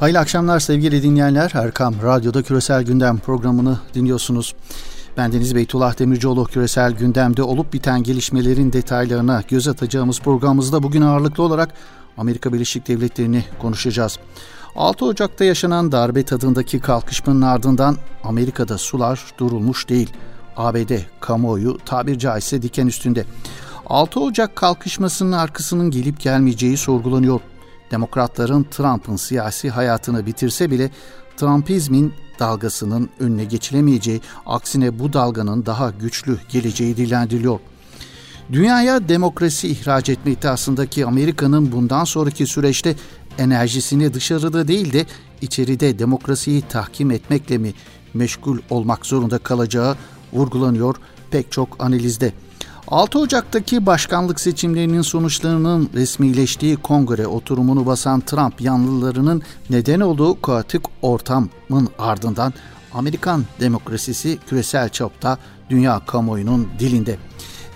Hayırlı akşamlar sevgili dinleyenler. Erkam Radyo'da Küresel Gündem programını dinliyorsunuz. Ben Deniz Beytullah Demircioğlu küresel gündemde olup biten gelişmelerin detaylarına göz atacağımız programımızda bugün ağırlıklı olarak Amerika Birleşik Devletleri'ni konuşacağız. 6 Ocak'ta yaşanan darbe tadındaki kalkışmanın ardından Amerika'da sular durulmuş değil. ABD kamuoyu tabir caizse diken üstünde. 6 Ocak kalkışmasının arkasının gelip gelmeyeceği sorgulanıyor. Demokratların Trump'ın siyasi hayatını bitirse bile Trumpizmin dalgasının önüne geçilemeyeceği, aksine bu dalganın daha güçlü geleceği dillendiriliyor. Dünyaya demokrasi ihraç etme iddiasındaki Amerika'nın bundan sonraki süreçte enerjisini dışarıda değil de içeride demokrasiyi tahkim etmekle mi meşgul olmak zorunda kalacağı vurgulanıyor pek çok analizde. 6 Ocak'taki başkanlık seçimlerinin sonuçlarının resmileştiği kongre oturumunu basan Trump yanlılarının neden olduğu kaotik ortamın ardından Amerikan demokrasisi küresel çapta dünya kamuoyunun dilinde.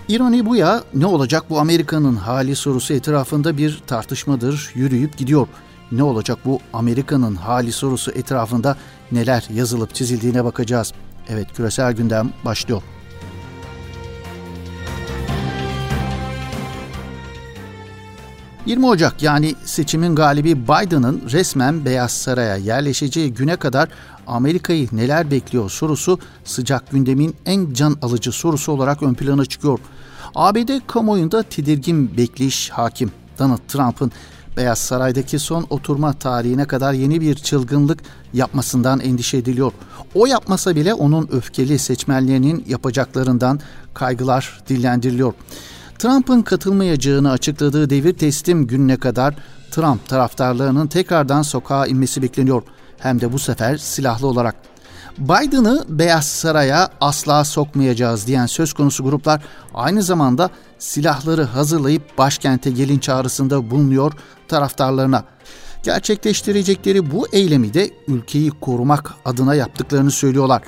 İroni bu ya ne olacak bu Amerika'nın hali sorusu etrafında bir tartışmadır yürüyüp gidiyor. Ne olacak bu Amerika'nın hali sorusu etrafında neler yazılıp çizildiğine bakacağız. Evet küresel gündem başlıyor. 20 Ocak yani seçimin galibi Biden'ın resmen Beyaz Saray'a yerleşeceği güne kadar Amerika'yı neler bekliyor sorusu sıcak gündemin en can alıcı sorusu olarak ön plana çıkıyor. ABD kamuoyunda tedirgin bekleyiş hakim. Donald Trump'ın Beyaz Saray'daki son oturma tarihine kadar yeni bir çılgınlık yapmasından endişe ediliyor. O yapmasa bile onun öfkeli seçmenlerinin yapacaklarından kaygılar dillendiriliyor. Trump'ın katılmayacağını açıkladığı devir teslim gününe kadar Trump taraftarlarının tekrardan sokağa inmesi bekleniyor. Hem de bu sefer silahlı olarak. Biden'ı Beyaz Saray'a asla sokmayacağız diyen söz konusu gruplar aynı zamanda silahları hazırlayıp başkente gelin çağrısında bulunuyor taraftarlarına. Gerçekleştirecekleri bu eylemi de ülkeyi korumak adına yaptıklarını söylüyorlar.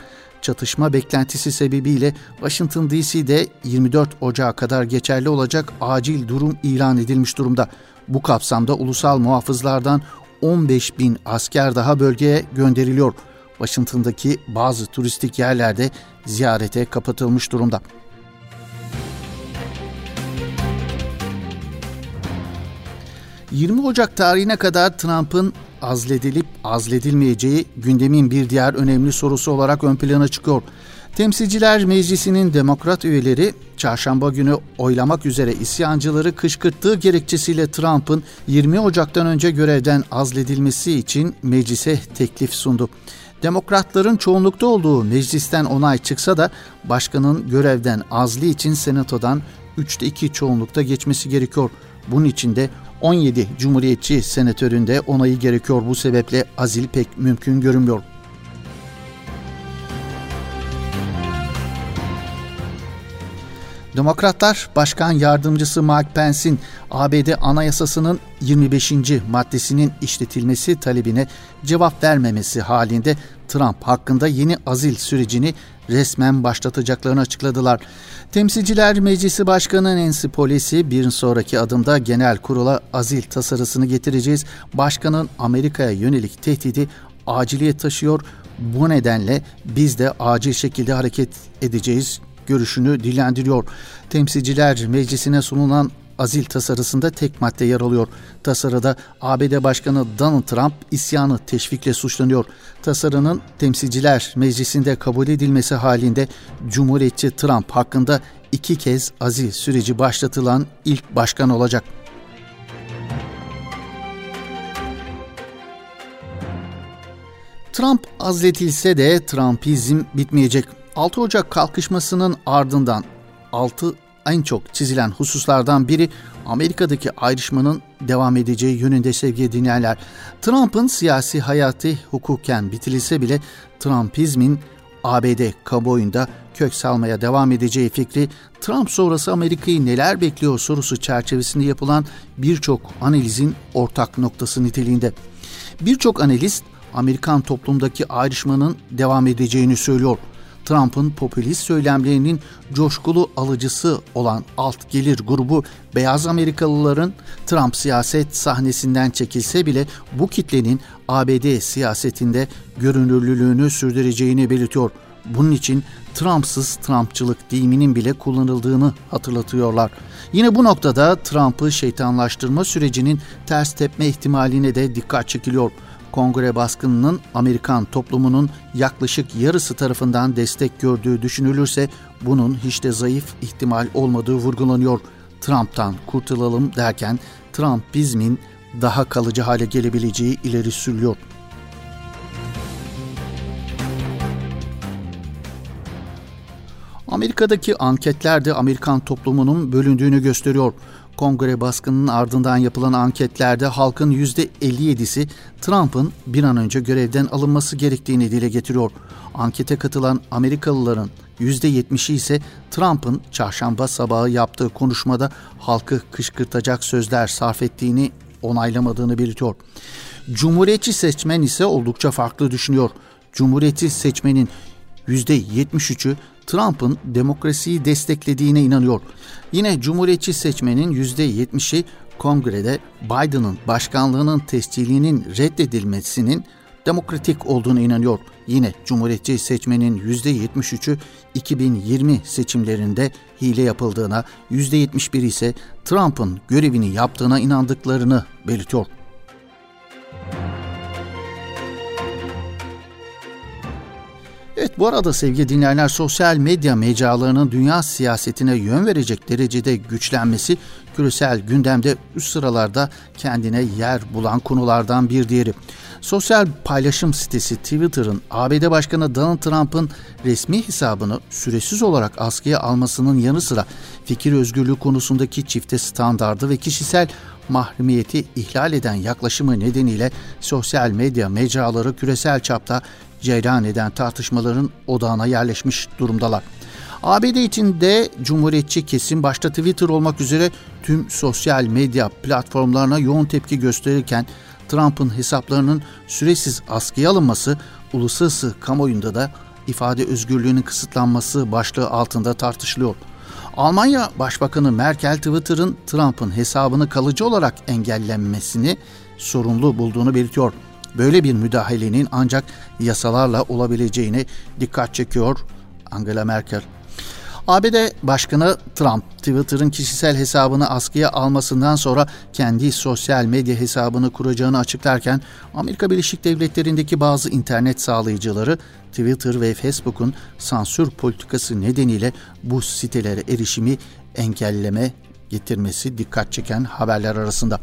Çatışma beklentisi sebebiyle Washington DC'de 24 Ocağı kadar geçerli olacak acil durum ilan edilmiş durumda. Bu kapsamda ulusal muhafızlardan 15 bin asker daha bölgeye gönderiliyor. Washington'daki bazı turistik yerlerde ziyarete kapatılmış durumda. 20 Ocak tarihine kadar Trump'ın azledilip azledilmeyeceği gündemin bir diğer önemli sorusu olarak ön plana çıkıyor. Temsilciler Meclisi'nin demokrat üyeleri çarşamba günü oylamak üzere isyancıları kışkırttığı gerekçesiyle Trump'ın 20 Ocak'tan önce görevden azledilmesi için meclise teklif sundu. Demokratların çoğunlukta olduğu meclisten onay çıksa da başkanın görevden azli için senatodan 3'te 2 çoğunlukta geçmesi gerekiyor. Bunun için de 17 Cumhuriyetçi senatöründe onayı gerekiyor. Bu sebeple azil pek mümkün görünmüyor. Demokratlar Başkan Yardımcısı Mike Pence'in ABD Anayasası'nın 25. maddesinin işletilmesi talebine cevap vermemesi halinde Trump hakkında yeni azil sürecini resmen başlatacaklarını açıkladılar. Temsilciler Meclisi Başkanı Nancy Pelosi bir sonraki adımda genel kurula azil tasarısını getireceğiz. Başkanın Amerika'ya yönelik tehdidi aciliyet taşıyor. Bu nedenle biz de acil şekilde hareket edeceğiz görüşünü dillendiriyor. Temsilciler Meclisi'ne sunulan azil tasarısında tek madde yer alıyor. Tasarıda ABD Başkanı Donald Trump isyanı teşvikle suçlanıyor. Tasarının temsilciler meclisinde kabul edilmesi halinde Cumhuriyetçi Trump hakkında iki kez azil süreci başlatılan ilk başkan olacak. Trump azletilse de Trumpizm bitmeyecek. 6 Ocak kalkışmasının ardından 6 en çok çizilen hususlardan biri Amerika'daki ayrışmanın devam edeceği yönünde sevgili dinleyenler. Trump'ın siyasi hayatı hukuken bitirilse bile Trumpizmin ABD kamuoyunda kök salmaya devam edeceği fikri Trump sonrası Amerika'yı neler bekliyor sorusu çerçevesinde yapılan birçok analizin ortak noktası niteliğinde. Birçok analist Amerikan toplumdaki ayrışmanın devam edeceğini söylüyor. Trump'ın popülist söylemlerinin coşkulu alıcısı olan alt gelir grubu beyaz Amerikalıların Trump siyaset sahnesinden çekilse bile bu kitlenin ABD siyasetinde görünürlülüğünü sürdüreceğini belirtiyor. Bunun için Trumpsız Trumpçılık deyiminin bile kullanıldığını hatırlatıyorlar. Yine bu noktada Trump'ı şeytanlaştırma sürecinin ters tepme ihtimaline de dikkat çekiliyor. Kongre baskınının Amerikan toplumunun yaklaşık yarısı tarafından destek gördüğü düşünülürse bunun hiç de zayıf ihtimal olmadığı vurgulanıyor. Trump'tan kurtulalım derken Trumpizmin daha kalıcı hale gelebileceği ileri sürülüyor. Amerika'daki anketler de Amerikan toplumunun bölündüğünü gösteriyor. Kongre baskının ardından yapılan anketlerde halkın %57'si Trump'ın bir an önce görevden alınması gerektiğini dile getiriyor. Ankete katılan Amerikalıların %70'i ise Trump'ın çarşamba sabahı yaptığı konuşmada halkı kışkırtacak sözler sarf ettiğini onaylamadığını belirtiyor. Cumhuriyetçi seçmen ise oldukça farklı düşünüyor. Cumhuriyetçi seçmenin %73'ü Trump'ın demokrasiyi desteklediğine inanıyor. Yine Cumhuriyetçi seçmenin %70'i kongrede Biden'ın başkanlığının tescilinin reddedilmesinin demokratik olduğunu inanıyor. Yine Cumhuriyetçi seçmenin %73'ü 2020 seçimlerinde hile yapıldığına, %71 ise Trump'ın görevini yaptığına inandıklarını belirtiyor. Bu arada sevgili dinleyenler sosyal medya mecralarının dünya siyasetine yön verecek derecede güçlenmesi küresel gündemde üst sıralarda kendine yer bulan konulardan bir diğeri. Sosyal paylaşım sitesi Twitter'ın ABD Başkanı Donald Trump'ın resmi hesabını süresiz olarak askıya almasının yanı sıra fikir özgürlüğü konusundaki çifte standardı ve kişisel mahremiyeti ihlal eden yaklaşımı nedeniyle sosyal medya mecraları küresel çapta cereyan eden tartışmaların odağına yerleşmiş durumdalar. ABD içinde Cumhuriyetçi kesim başta Twitter olmak üzere tüm sosyal medya platformlarına yoğun tepki gösterirken Trump'ın hesaplarının süresiz askıya alınması uluslararası kamuoyunda da ifade özgürlüğünün kısıtlanması başlığı altında tartışılıyor. Almanya Başbakanı Merkel Twitter'ın Trump'ın hesabını kalıcı olarak engellenmesini sorumlu bulduğunu belirtiyor. Böyle bir müdahalenin ancak yasalarla olabileceğini dikkat çekiyor Angela Merkel. ABD Başkanı Trump, Twitter'ın kişisel hesabını askıya almasından sonra kendi sosyal medya hesabını kuracağını açıklarken, Amerika Birleşik Devletleri'ndeki bazı internet sağlayıcıları Twitter ve Facebook'un sansür politikası nedeniyle bu sitelere erişimi engelleme getirmesi dikkat çeken haberler arasında.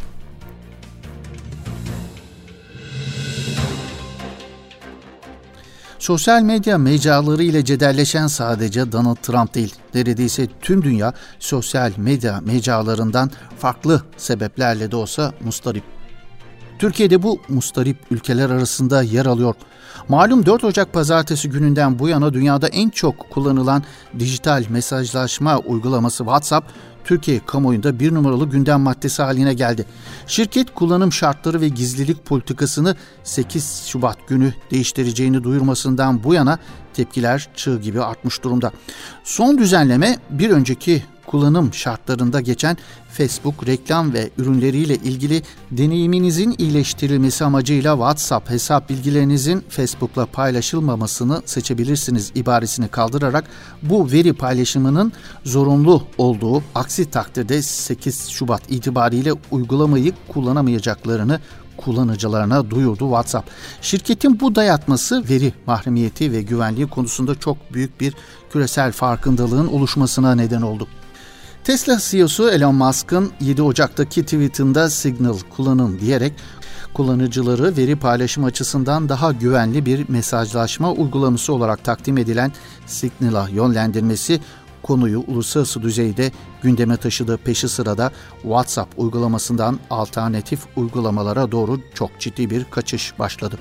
Sosyal medya mecraları ile cederleşen sadece Donald Trump değil, neredeyse tüm dünya sosyal medya mecralarından farklı sebeplerle de olsa mustarip. Türkiye'de bu mustarip ülkeler arasında yer alıyor. Malum 4 Ocak pazartesi gününden bu yana dünyada en çok kullanılan dijital mesajlaşma uygulaması WhatsApp Türkiye kamuoyunda bir numaralı gündem maddesi haline geldi. Şirket kullanım şartları ve gizlilik politikasını 8 Şubat günü değiştireceğini duyurmasından bu yana tepkiler çığ gibi artmış durumda. Son düzenleme bir önceki kullanım şartlarında geçen Facebook reklam ve ürünleriyle ilgili deneyiminizin iyileştirilmesi amacıyla WhatsApp hesap bilgilerinizin Facebook'la paylaşılmamasını seçebilirsiniz ibaresini kaldırarak bu veri paylaşımının zorunlu olduğu aksi takdirde 8 Şubat itibariyle uygulamayı kullanamayacaklarını kullanıcılarına duyurdu WhatsApp. Şirketin bu dayatması veri mahremiyeti ve güvenliği konusunda çok büyük bir küresel farkındalığın oluşmasına neden oldu. Tesla CEO'su Elon Musk'ın 7 Ocak'taki tweetinde Signal kullanın diyerek kullanıcıları veri paylaşım açısından daha güvenli bir mesajlaşma uygulaması olarak takdim edilen Signal'a yönlendirmesi konuyu uluslararası düzeyde gündeme taşıdığı peşi sırada WhatsApp uygulamasından alternatif uygulamalara doğru çok ciddi bir kaçış başladı.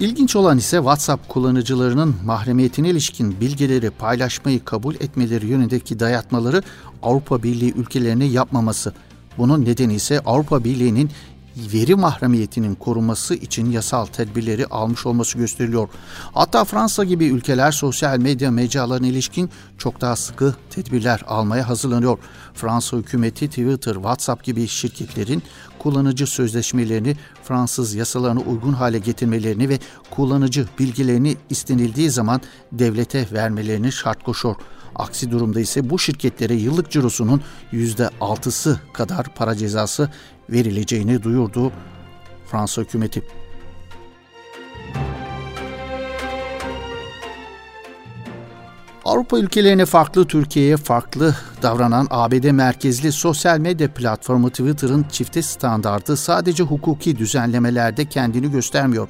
İlginç olan ise WhatsApp kullanıcılarının mahremiyetine ilişkin bilgileri paylaşmayı kabul etmeleri yönündeki dayatmaları Avrupa Birliği ülkelerine yapmaması. Bunun nedeni ise Avrupa Birliği'nin veri mahremiyetinin korunması için yasal tedbirleri almış olması gösteriliyor. Hatta Fransa gibi ülkeler sosyal medya mecralarına ilişkin çok daha sıkı tedbirler almaya hazırlanıyor. Fransa hükümeti Twitter, WhatsApp gibi şirketlerin kullanıcı sözleşmelerini Fransız yasalarına uygun hale getirmelerini ve kullanıcı bilgilerini istenildiği zaman devlete vermelerini şart koşuyor. Aksi durumda ise bu şirketlere yıllık cirosunun %6'sı kadar para cezası verileceğini duyurdu Fransa hükümeti. Avrupa ülkelerine farklı, Türkiye'ye farklı davranan ABD merkezli sosyal medya platformu Twitter'ın çifte standardı sadece hukuki düzenlemelerde kendini göstermiyor.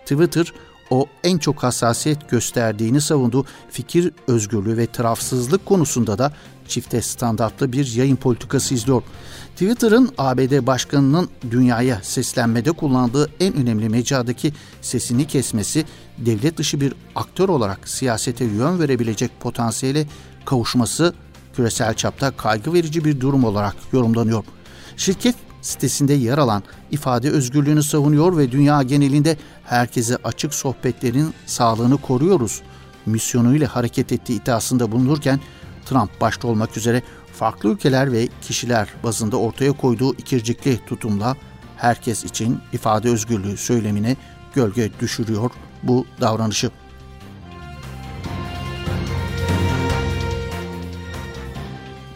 Twitter, o en çok hassasiyet gösterdiğini savunduğu fikir özgürlüğü ve tarafsızlık konusunda da çifte standartlı bir yayın politikası izliyor. Twitter'ın ABD başkanının dünyaya seslenmede kullandığı en önemli mecradaki sesini kesmesi, devlet dışı bir aktör olarak siyasete yön verebilecek potansiyele kavuşması küresel çapta kaygı verici bir durum olarak yorumlanıyor. Şirket sitesinde yer alan ifade özgürlüğünü savunuyor ve dünya genelinde herkese açık sohbetlerin sağlığını koruyoruz misyonuyla hareket ettiği iddiasında bulunurken Trump başta olmak üzere farklı ülkeler ve kişiler bazında ortaya koyduğu ikircikli tutumla herkes için ifade özgürlüğü söylemine gölge düşürüyor bu davranışı.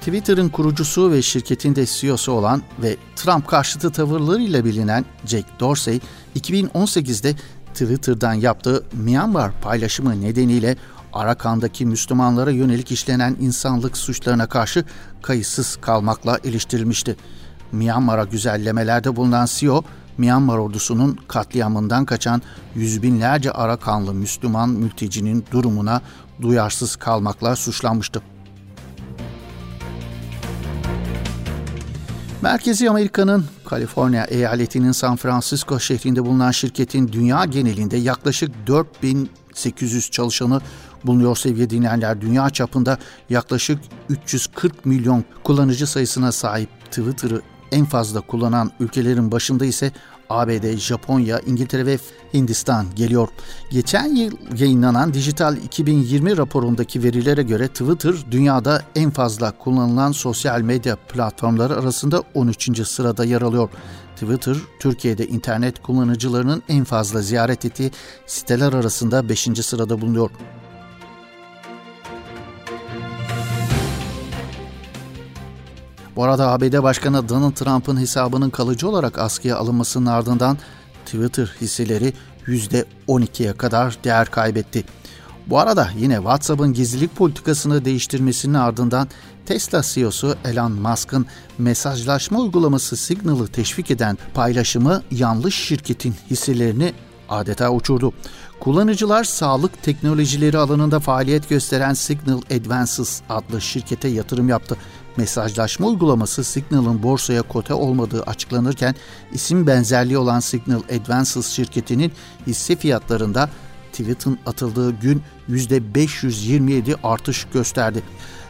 Twitter'ın kurucusu ve şirketin de CEO'su olan ve Trump karşıtı tavırlarıyla bilinen Jack Dorsey, 2018'de Twitter'dan yaptığı Myanmar paylaşımı nedeniyle Arakan'daki Müslümanlara yönelik işlenen insanlık suçlarına karşı kayıtsız kalmakla eleştirilmişti. Myanmar'a güzellemelerde bulunan CEO, Myanmar ordusunun katliamından kaçan yüz binlerce Arakanlı Müslüman mültecinin durumuna duyarsız kalmakla suçlanmıştı. Merkezi Amerika'nın Kaliforniya eyaletinin San Francisco şehrinde bulunan şirketin dünya genelinde yaklaşık 4800 çalışanı bulunuyor sevgili dinleyenler. Dünya çapında yaklaşık 340 milyon kullanıcı sayısına sahip Twitter'ı en fazla kullanan ülkelerin başında ise ABD, Japonya, İngiltere ve Hindistan geliyor. Geçen yıl yayınlanan Dijital 2020 raporundaki verilere göre Twitter dünyada en fazla kullanılan sosyal medya platformları arasında 13. sırada yer alıyor. Twitter, Türkiye'de internet kullanıcılarının en fazla ziyaret ettiği siteler arasında 5. sırada bulunuyor. Bu arada ABD Başkanı Donald Trump'ın hesabının kalıcı olarak askıya alınmasının ardından Twitter hisseleri %12'ye kadar değer kaybetti. Bu arada yine WhatsApp'ın gizlilik politikasını değiştirmesinin ardından Tesla CEO'su Elon Musk'ın mesajlaşma uygulaması Signal'ı teşvik eden paylaşımı yanlış şirketin hisselerini adeta uçurdu. Kullanıcılar sağlık teknolojileri alanında faaliyet gösteren Signal Advances adlı şirkete yatırım yaptı. Mesajlaşma uygulaması Signal'ın borsaya kote olmadığı açıklanırken isim benzerliği olan Signal Advances şirketinin hisse fiyatlarında tweet'in atıldığı gün %527 artış gösterdi.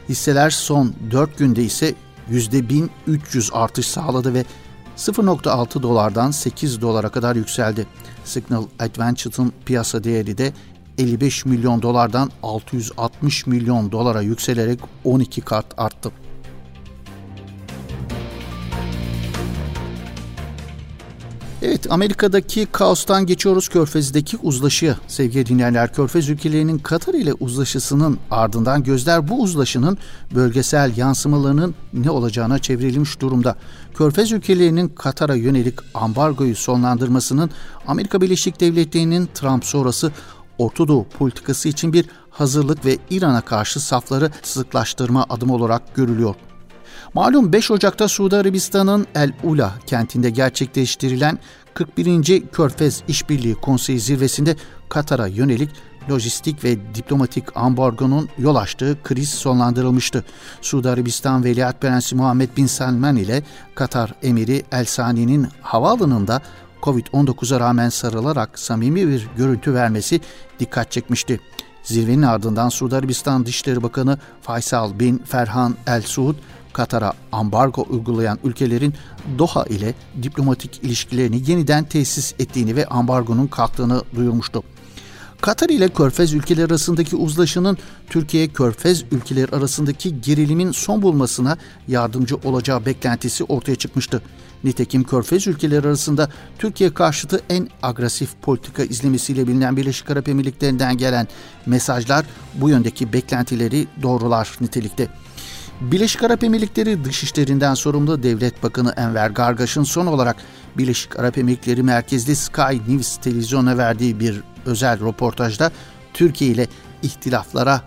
Hisseler son 4 günde ise %1300 artış sağladı ve 0.6 dolardan 8 dolara kadar yükseldi. Signal Advance'ın piyasa değeri de 55 milyon dolardan 660 milyon dolara yükselerek 12 kat arttı. Evet Amerika'daki kaostan geçiyoruz Körfez'deki uzlaşıya sevgili dinleyenler. Körfez ülkelerinin Katar ile uzlaşısının ardından gözler bu uzlaşının bölgesel yansımalarının ne olacağına çevrilmiş durumda. Körfez ülkelerinin Katar'a yönelik ambargoyu sonlandırmasının Amerika Birleşik Devletleri'nin Trump sonrası Orta politikası için bir hazırlık ve İran'a karşı safları sıklaştırma adımı olarak görülüyor. Malum 5 Ocak'ta Suudi Arabistan'ın El Ula kentinde gerçekleştirilen 41. Körfez İşbirliği Konseyi zirvesinde Katar'a yönelik lojistik ve diplomatik ambargonun yol açtığı kriz sonlandırılmıştı. Suudi Arabistan Veliaht Prensi Muhammed Bin Salman ile Katar Emiri El Sani'nin havaalanında Covid-19'a rağmen sarılarak samimi bir görüntü vermesi dikkat çekmişti. Zirvenin ardından Suudi Arabistan Dışişleri Bakanı Faysal bin Ferhan El Suud Katar'a ambargo uygulayan ülkelerin Doha ile diplomatik ilişkilerini yeniden tesis ettiğini ve ambargonun kalktığını duyurmuştu. Katar ile Körfez ülkeleri arasındaki uzlaşının Türkiye Körfez ülkeleri arasındaki gerilimin son bulmasına yardımcı olacağı beklentisi ortaya çıkmıştı. Nitekim Körfez ülkeleri arasında Türkiye karşıtı en agresif politika izlemesiyle bilinen Birleşik Arap Emirlikleri'nden gelen mesajlar bu yöndeki beklentileri doğrular nitelikte. Birleşik Arap Emirlikleri Dışişlerinden sorumlu Devlet Bakanı Enver Gargaş'ın son olarak Birleşik Arap Emirlikleri merkezli Sky News televizyona verdiği bir özel röportajda Türkiye ile ihtilaflara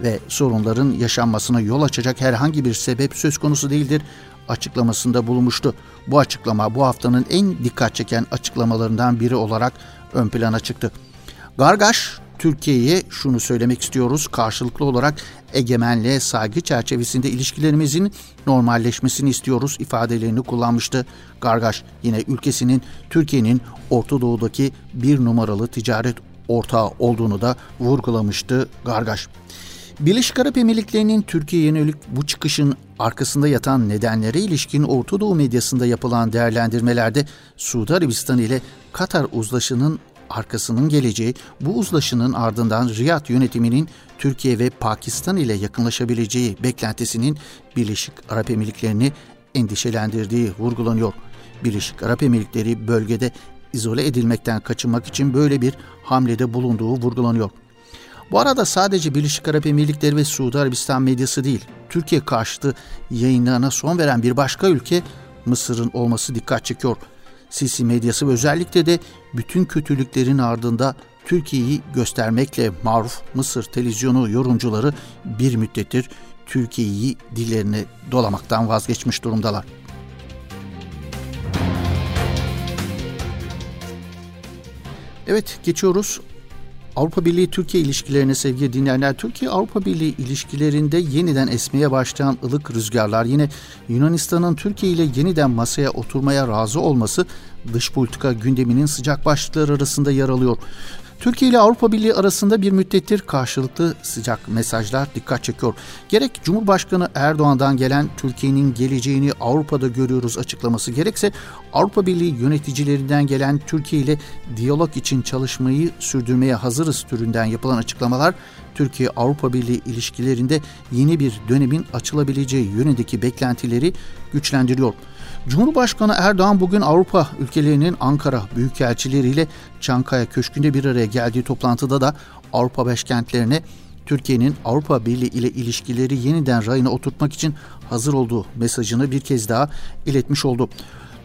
ve sorunların yaşanmasına yol açacak herhangi bir sebep söz konusu değildir açıklamasında bulunmuştu. Bu açıklama bu haftanın en dikkat çeken açıklamalarından biri olarak ön plana çıktı. Gargaş Türkiye'ye şunu söylemek istiyoruz. Karşılıklı olarak egemenliğe saygı çerçevesinde ilişkilerimizin normalleşmesini istiyoruz ifadelerini kullanmıştı. Gargaş yine ülkesinin Türkiye'nin Orta Doğu'daki bir numaralı ticaret ortağı olduğunu da vurgulamıştı Gargaş. Birleşik Arap Emirlikleri'nin Türkiye'ye yönelik bu çıkışın arkasında yatan nedenlere ilişkin Orta Doğu medyasında yapılan değerlendirmelerde Suudi Arabistan ile Katar uzlaşının arkasının geleceği, bu uzlaşının ardından Riyad yönetiminin Türkiye ve Pakistan ile yakınlaşabileceği beklentisinin Birleşik Arap Emirlikleri'ni endişelendirdiği vurgulanıyor. Birleşik Arap Emirlikleri bölgede izole edilmekten kaçınmak için böyle bir hamlede bulunduğu vurgulanıyor. Bu arada sadece Birleşik Arap Emirlikleri ve Suudi Arabistan medyası değil, Türkiye karşıtı yayınlarına son veren bir başka ülke Mısır'ın olması dikkat çekiyor. Sisi medyası ve özellikle de bütün kötülüklerin ardında Türkiye'yi göstermekle maruf Mısır televizyonu yorumcuları bir müddettir Türkiye'yi dillerini dolamaktan vazgeçmiş durumdalar. Evet geçiyoruz Avrupa Birliği Türkiye ilişkilerine sevgili dinleyenler. Türkiye Avrupa Birliği ilişkilerinde yeniden esmeye başlayan ılık rüzgarlar yine Yunanistan'ın Türkiye ile yeniden masaya oturmaya razı olması dış politika gündeminin sıcak başlıkları arasında yer alıyor. Türkiye ile Avrupa Birliği arasında bir müddettir karşılıklı sıcak mesajlar dikkat çekiyor. Gerek Cumhurbaşkanı Erdoğan'dan gelen Türkiye'nin geleceğini Avrupa'da görüyoruz açıklaması gerekse Avrupa Birliği yöneticilerinden gelen Türkiye ile diyalog için çalışmayı sürdürmeye hazırız türünden yapılan açıklamalar Türkiye Avrupa Birliği ilişkilerinde yeni bir dönemin açılabileceği yönündeki beklentileri güçlendiriyor. Cumhurbaşkanı Erdoğan bugün Avrupa ülkelerinin Ankara büyükelçileriyle Çankaya Köşkü'nde bir araya geldiği toplantıda da Avrupa başkentlerine Türkiye'nin Avrupa Birliği ile ilişkileri yeniden rayına oturtmak için hazır olduğu mesajını bir kez daha iletmiş oldu.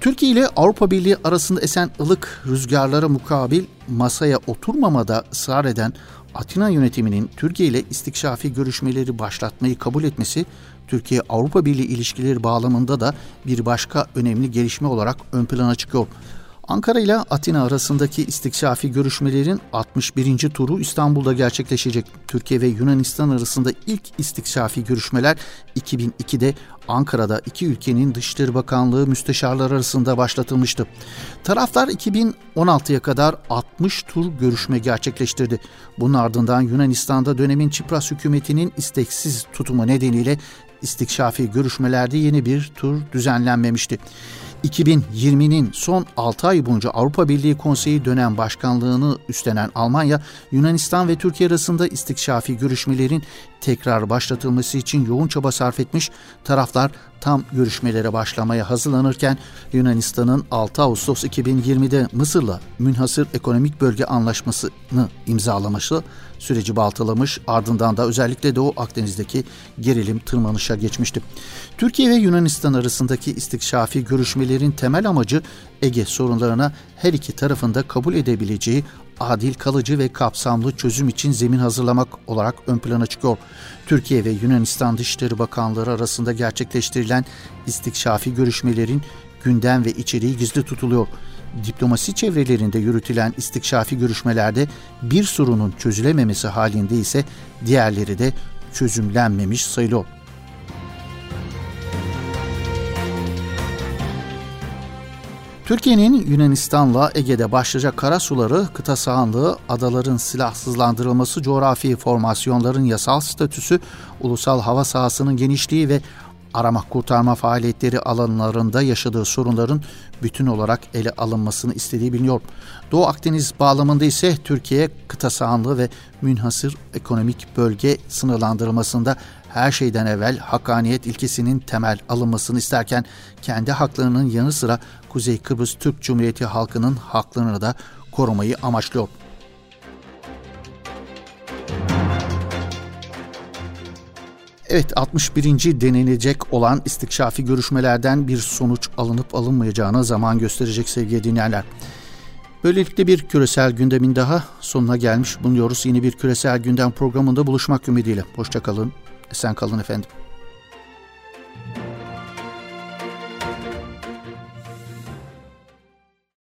Türkiye ile Avrupa Birliği arasında esen ılık rüzgarlara mukabil masaya oturmamada ısrar eden Atina yönetiminin Türkiye ile istikşafi görüşmeleri başlatmayı kabul etmesi Türkiye-Avrupa Birliği ilişkileri bağlamında da bir başka önemli gelişme olarak ön plana çıkıyor. Ankara ile Atina arasındaki istikşafi görüşmelerin 61. turu İstanbul'da gerçekleşecek. Türkiye ve Yunanistan arasında ilk istikşafi görüşmeler 2002'de Ankara'da iki ülkenin Dışişleri Bakanlığı müsteşarları arasında başlatılmıştı. Taraflar 2016'ya kadar 60 tur görüşme gerçekleştirdi. Bunun ardından Yunanistan'da dönemin Çipras hükümetinin isteksiz tutumu nedeniyle istikşafi görüşmelerde yeni bir tur düzenlenmemişti. 2020'nin son 6 ay boyunca Avrupa Birliği Konseyi dönem başkanlığını üstlenen Almanya, Yunanistan ve Türkiye arasında istikşafi görüşmelerin tekrar başlatılması için yoğun çaba sarf etmiş. Taraflar tam görüşmelere başlamaya hazırlanırken Yunanistan'ın 6 Ağustos 2020'de Mısır'la münhasır ekonomik bölge anlaşmasını imzalaması süreci baltalamış ardından da özellikle Doğu Akdeniz'deki gerilim tırmanışa geçmişti. Türkiye ve Yunanistan arasındaki istikşafi görüşmelerin temel amacı Ege sorunlarına her iki tarafında kabul edebileceği adil, kalıcı ve kapsamlı çözüm için zemin hazırlamak olarak ön plana çıkıyor. Türkiye ve Yunanistan Dışişleri Bakanları arasında gerçekleştirilen istikşafi görüşmelerin gündem ve içeriği gizli tutuluyor. Diplomasi çevrelerinde yürütülen istikşafi görüşmelerde bir sorunun çözülememesi halinde ise diğerleri de çözümlenmemiş sayılıyor. Türkiye'nin Yunanistan'la Ege'de başlayacak kara suları, kıta sahanlığı, adaların silahsızlandırılması, coğrafi formasyonların yasal statüsü, ulusal hava sahasının genişliği ve arama kurtarma faaliyetleri alanlarında yaşadığı sorunların bütün olarak ele alınmasını istediği biliniyor. Doğu Akdeniz bağlamında ise Türkiye kıta sahanlığı ve münhasır ekonomik bölge sınırlandırılmasında her şeyden evvel hakkaniyet ilkesinin temel alınmasını isterken kendi haklarının yanı sıra Kuzey Kıbrıs Türk Cumhuriyeti halkının haklarını da korumayı amaçlıyor. Evet 61. denilecek olan istikşafi görüşmelerden bir sonuç alınıp alınmayacağına zaman gösterecek sevgili dinleyenler. Böylelikle bir küresel gündemin daha sonuna gelmiş bulunuyoruz. Yeni bir küresel gündem programında buluşmak ümidiyle. Hoşçakalın, esen kalın efendim.